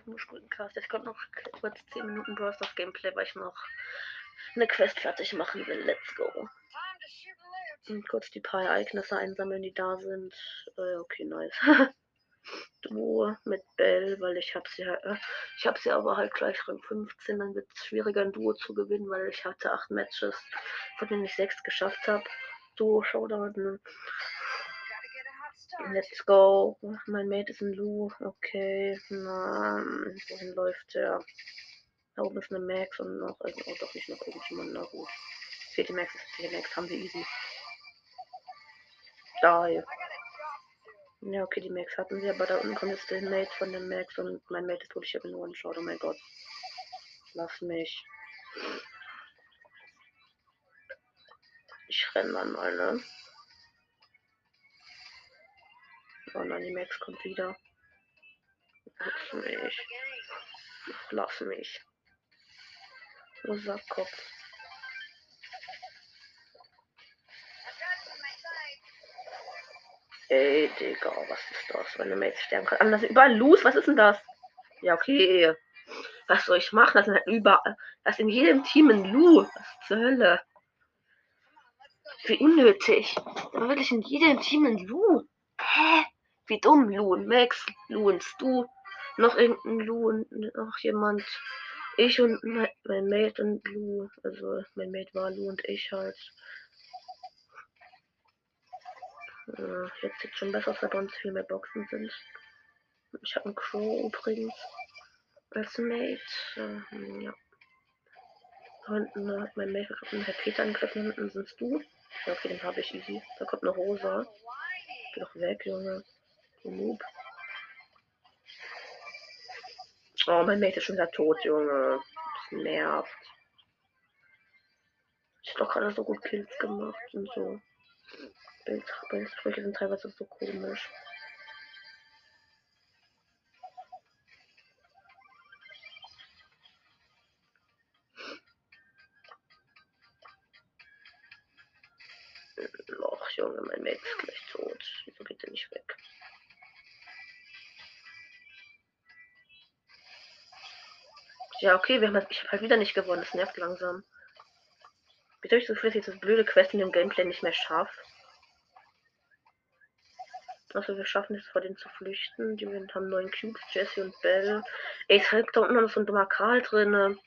auf dem. Ich kommt noch kurz 10 Minuten Burst of Gameplay, weil ich noch eine Quest fertig machen will. Let's go. Und kurz die paar Ereignisse einsammeln, die da sind. Äh, okay, nice. Duo mit Bell, weil ich habe sie äh, ich habe sie aber halt gleich Rang 15, dann wird es schwieriger ein Duo zu gewinnen, weil ich hatte acht Matches, von denen ich sechs geschafft habe. Duo Showdown. Let's go. Mein Mate ist ein Lu. Okay. Na, wohin läuft der? Da oben ist eine Max und noch. Oh, doch nicht noch irgendjemand. Na gut. Die Max. Die Max haben wir easy. Da. Ja, okay, die Max hatten wir, aber da unten kommt jetzt der Mate von dem Max und mein Mate ist wirklich in One-Shot. Oh mein Gott. Lass mich. Ich renn dann mal, ne? Oh nein, die Max kommt wieder. Lass mich. Lass mich. Rosa Kopf. Ey, Digga, was ist das? Meine Mates sterben kann. Aber das ist überall los. Was ist denn das? Ja, okay. Was soll ich machen? Das sind halt überall. Das ist in jedem Team ein Lu. Was zur Hölle? Wie unnötig. Da will ich in jedem Team ein Lu. Hä? Wie dumm, Loon. Max, Loons, du. Noch irgendein Loon. Noch jemand. Ich und mein, mein Mate und Lou. Also mein Mate war Lou und ich halt. Ja, jetzt sieht schon besser aus, weil bei uns viel mehr Boxen sind. Ich habe einen Crow übrigens als Mate. Äh, ja. Da hinten hat mein Mate gerade einen Peter angegriffen. Da hinten sind du. Ja, okay, den habe ich easy. Da kommt eine Rosa. Geh doch weg, Junge. Noob. Oh, mein Mate ist schon wieder tot, Junge. Das nervt. Ich hab doch gerade so gut Kills gemacht und so. Bildsprüche sind teilweise so komisch. Och, Junge, mein Mate ist gleich tot. Wieso geht der nicht weg? Ja, okay, wir haben ich habe halt wieder nicht gewonnen. Das nervt langsam. Wieso ich so viel, dass ich das blöde Quest in dem Gameplay nicht mehr schaffe? Also wir schaffen es vor denen zu flüchten. Die haben neun Cubes, Jesse und Bell. Ey, es hängt da unten noch so ein dummer Karl drin.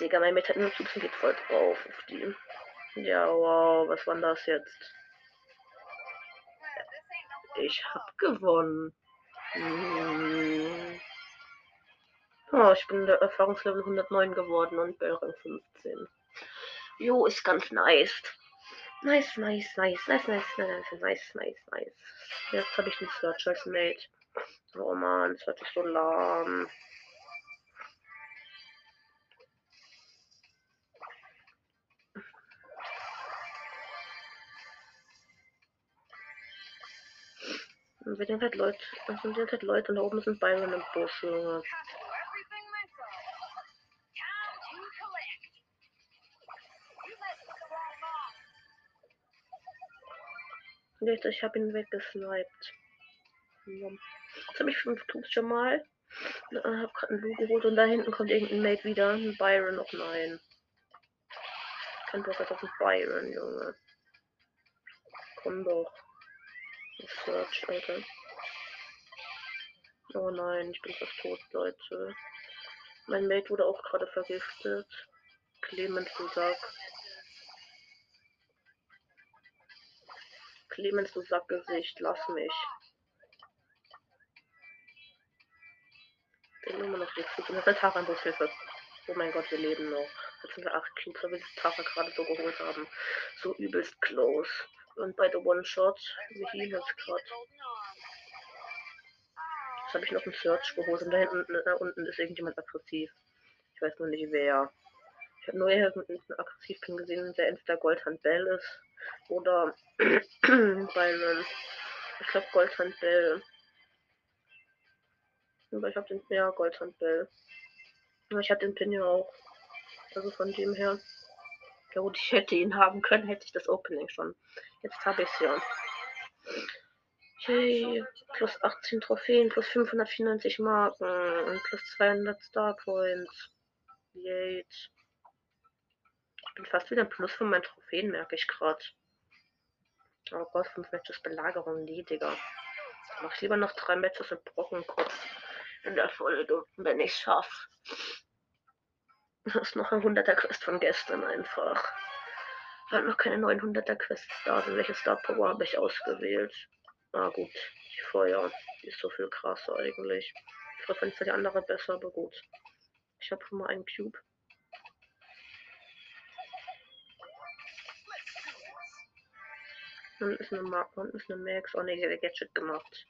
Digga, mein hat nur Cubes geht voll drauf auf die. Ja, wow, was war das jetzt? Ich hab gewonnen. Hm. Oh, ich bin der Erfahrungslevel 109 geworden und bei Rang 15. Jo, ist ganz nice. Nice, nice, nice, nice, nice, nice, nice, nice, nice. Jetzt habe ich den Search als Mate. Oh man, das sich so lahm. Und wir sind halt Leute, das sind halt Leute und da oben sind Byron im Busch, Junge. Ich habe ihn weggesniped. Jetzt habe ich fünf Tubes schon mal. Ich habe gerade einen Blue geholt und da hinten kommt irgendein Mate wieder. Ein Byron noch nein. Kein Bock auf einen Byron, Junge. Komm doch. Search, Alter. Oh nein, ich bin fast tot, Leute. Mein Mate wurde auch gerade vergiftet. Clemens, du Sack. Clemens, du Sackgesicht, lass mich. Ich bin immer noch Zug. Und das ist Taran Hilfe. Oh mein Gott, wir leben noch. Jetzt sind wir 8 Cubes, weil wir Tara gerade so geholt haben. So übelst close. Und bei der One-Shot, wir healen jetzt gerade. Jetzt habe ich noch einen Search geholt und da hinten da unten ist irgendjemand aggressiv. Ich weiß nur nicht wer. Ich habe nur irgendeinen Aggressivpin gesehen, der entweder Goldhand Bell ist oder Byron. Ich glaube Goldhand Bell. Aber ich habe den ja Goldhand Bell. Ich habe den Pin ja auch. Also von dem her. Ja gut, ich hätte ihn haben können, hätte ich das Opening schon. Jetzt habe ich es ja. Okay, plus 18 Trophäen, plus 594 Marken und plus 200 Star Points. Jetzt. Ich bin fast wieder ein Plus von meinen Trophäen, merke ich gerade. Oh Gott, 5 Matches Belagerung, nee, Digga. Mach ich lieber noch 3 Matches mit Brockenkopf in der Folge, wenn ich schaff. Das ist noch ein 100er Quest von gestern einfach. Weil noch keine 900er Quests da sind. Welche Star Power habe ich ausgewählt? Ah gut, die Feuer. Ist so viel krasser eigentlich. Ich fand die andere besser, aber gut. Ich habe schon mal einen Cube. Und ist eine Mark und ist eine Max. Oh ne, hat Gadget gemacht.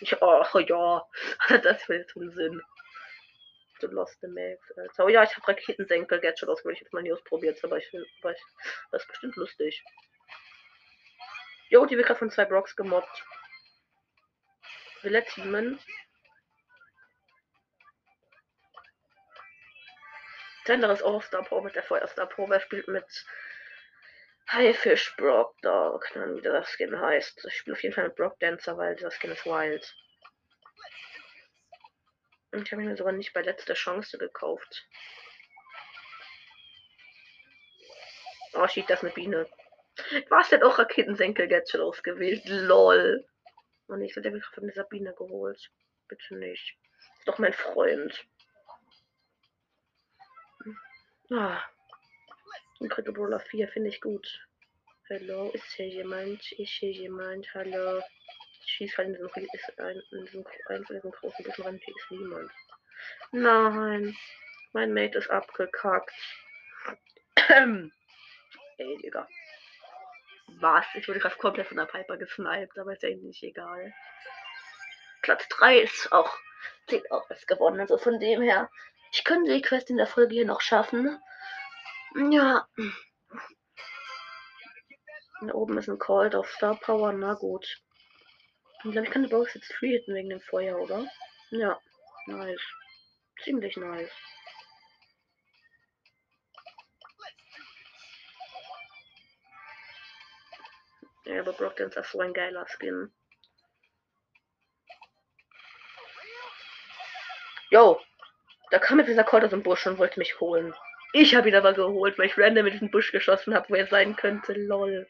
Ich, oh ja, das will jetzt Sinn. Du Lost the Max. Oh ja, ich habe Raketensenkel Gadget ausgewählt. Ich habe mal nie ausprobiert, aber ich finde, das ist bestimmt lustig. Jo, die wird gerade von zwei Brocks gemobbt. Will er teamen? Tenderes All-Star Pro mit der Feuerstar Pro. Wer spielt mit Highfish Brock? Da, keine Ahnung, wie der Skin heißt. Ich spiele auf jeden Fall mit Brock Dancer, weil dieser Skin ist wild. Und ich habe ihn sogar nicht bei letzter Chance gekauft. Oh, shit, das ist eine Biene. Was denn auch Raketensenkel-Gadget ausgewählt? LOL. Und ich werde mich von dieser Biene geholt. Bitte nicht. Ist doch mein Freund. Ah. Incredible Brawler 4 finde ich gut. Hallo, ist hier jemand? Ist hier jemand? Hallo. Ich schieße halt in diesem, ist ein, in diesem, ein von diesen großen Büschen rein. Hier ist niemand. Nein. Mein Mate ist abgekackt. Ey, Digga. Was? Ich wurde gerade komplett von der Piper gesniped, aber ist ja nicht egal. Platz 3 ist auch, zählt auch was gewonnen. Also von dem her, ich könnte die Quest in der Folge hier noch schaffen. Ja. Da oben ist ein Cold auf Star Power, na gut. Ich glaube, ich kann die Box jetzt free hitten wegen dem Feuer, oder? Ja, nice. Ziemlich nice. Ja, aber Brock ist so ein geiler Skin. Yo, da kam jetzt dieser Colt aus dem Busch und wollte mich holen. Ich habe ihn aber geholt, weil ich random mit diesem Busch geschossen habe, wo er sein könnte. Lol.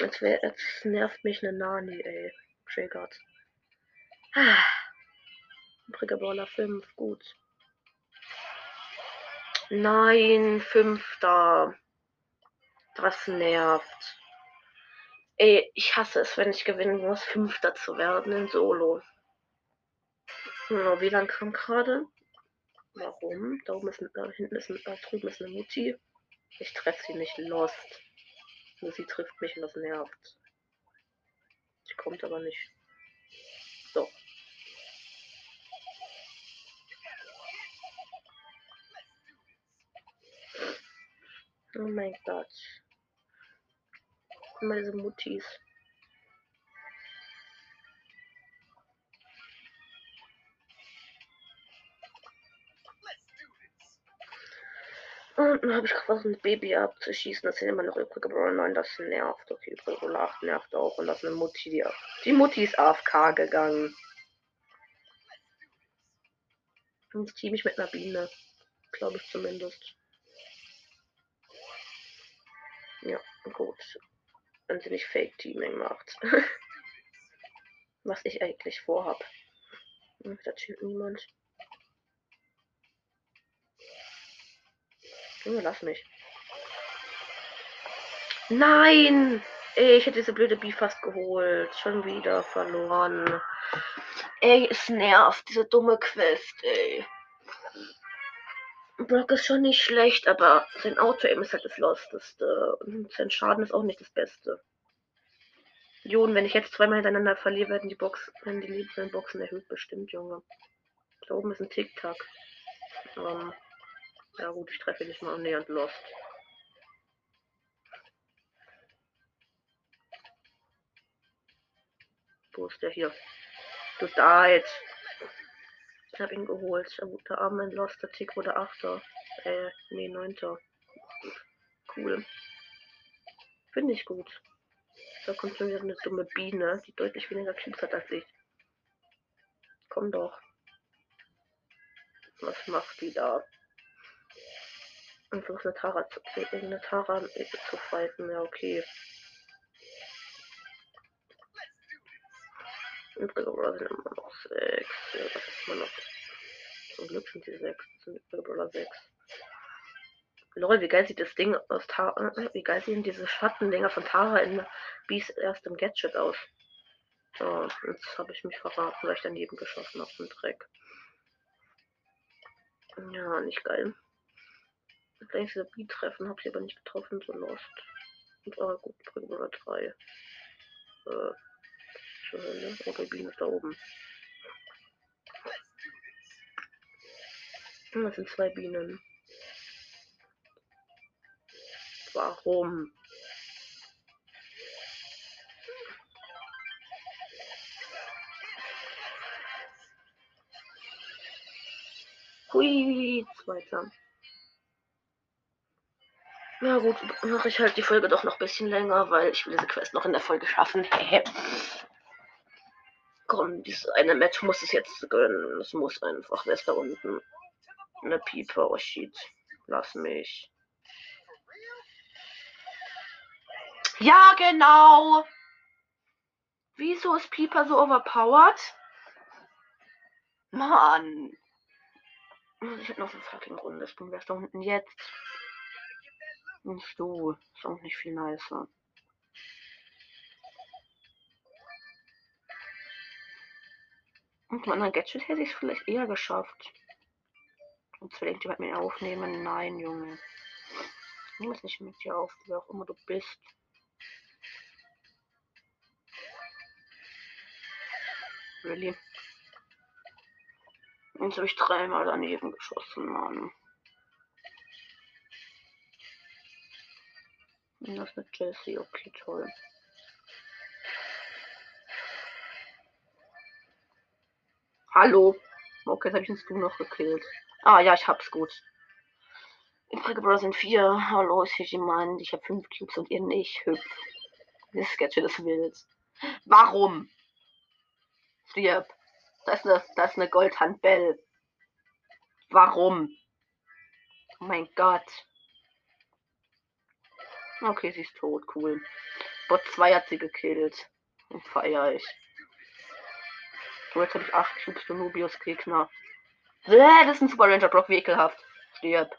Jetzt, jetzt nervt mich eine Nani, ey. Triggert. Ah. Triggerballer 5, gut. Nein, fünfter. Das nervt. Ey, ich hasse es, wenn ich gewinnen muss, fünfter zu werden in Solo. Hm, wie lang kam gerade? Warum? Da oben ist da hinten ist da drüben ist eine Mutti. Ich treffe sie nicht lost. Sie trifft mich und das nervt. Sie kommt aber nicht. So. Oh mein Gott. Diese Muttis. Und dann habe ich versucht, ein Baby abzuschießen. Das sind immer noch übrige Brawler 9. Das nervt. Okay, übrige Brawler 8 nervt auch. Und das ist eine Mutti. Die, die Mutti ist AFK gegangen. Und jetzt team ich mit einer Biene. Glaube ich zumindest. Ja, gut. Wenn sie nicht Fake Teaming macht. Was ich eigentlich vorhab. Hm, da chillt niemand. Junge, lass mich. Nein! Ich hätte diese blöde B fast geholt. Schon wieder verloren. Ey, es nervt, diese dumme Quest, ey. Brock ist schon nicht schlecht, aber sein Auto-Aim ist halt das Losteste. Und sein Schaden ist auch nicht das Beste. Jo, und wenn ich jetzt zweimal hintereinander verliere, werden die Box, werden die liebsten Boxen erhöht, bestimmt, Junge. Da oben ist ein Tic-Tac. Ähm, ja gut, ich treffe nicht mal annähernd Lost. Wo ist der hier? Du da jetzt. Ich habe ihn geholt. Der arme Lost Tick wurde Achter. Äh, nee, Neunter. Cool. Finde ich gut. Da kommt schon wieder eine dumme Biene, die deutlich weniger Cubes hat als ich. Komm doch. Was macht die da? Und versucht eine Tara zu, eine Tara zu fighten. Ja, okay. Übrige Brawler sind immer noch sechs. Ja, das ist immer noch. Zum Glück sind die sechs. Das sind übrige Brawler sechs. Lol, wie geil sieht das Ding aus Tara. Äh, wie geil sehen diese Schattendinger von Tara in Beast erstem Gadget aus. Oh, jetzt habe ich mich verraten, weil ich daneben geschossen habe, den Dreck. Ja, nicht geil. Gleich diese Beat treffen, habe ich aber nicht getroffen, so lost. Und ah, gut, Brücke 3. Äh, zur Hölle. Oh, der Beam ist da oben. Das sind zwei Bienen. Warum? Hui, zweiter. Ja gut, mache ich halt die Folge doch noch ein bisschen länger, weil ich will diese Quest noch in der Folge schaffen. Komm, dieses eine Match muss es jetzt gönnen. Es muss einfach. Wer ist da unten? Eine Pieper, oh shit. Lass mich. Ja, genau. Wieso ist Pieper so overpowered? Mann. Ich hätte noch so fucking Runde spielen. Wer ist da unten jetzt? Nicht du. Ist auch nicht viel nicer. Und meiner Gadget hätte ich es vielleicht eher geschafft. Und vielleicht jemand mit mir aufnehmen. Nein, Junge. Ich muss nicht mit dir auf, wer auch immer du bist. Really? Jetzt habe ich dreimal daneben geschossen, Mann. Das ist eine Jessie, okay, toll. Hallo. Okay, jetzt habe ich uns du noch gekillt. Ah ja, ich hab's gut. Übrige Bros sind vier. Hallo, ist hier jemand. Ich habe fünf Cubes und ihr nicht. Hüpf. Das Sketch des Wilds. Warum? Stirb. Das ist eine, das ist eine Goldhandbell. Warum? Oh mein Gott. Okay, sie ist tot. Cool. Bot 2 hat sie gekillt. Und feier ich. So, jetzt habe ich 8 Cubes für Nubius Gegner. Bäh, das ist ein Super Ranger Block, wie ekelhaft. Stirb.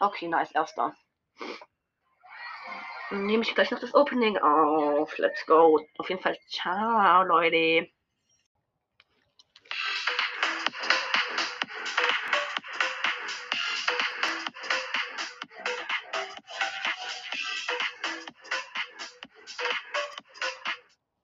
Okay, nice, erster. Nehme ich gleich noch das Opening auf. Let's go. Auf jeden Fall, ciao, Leute.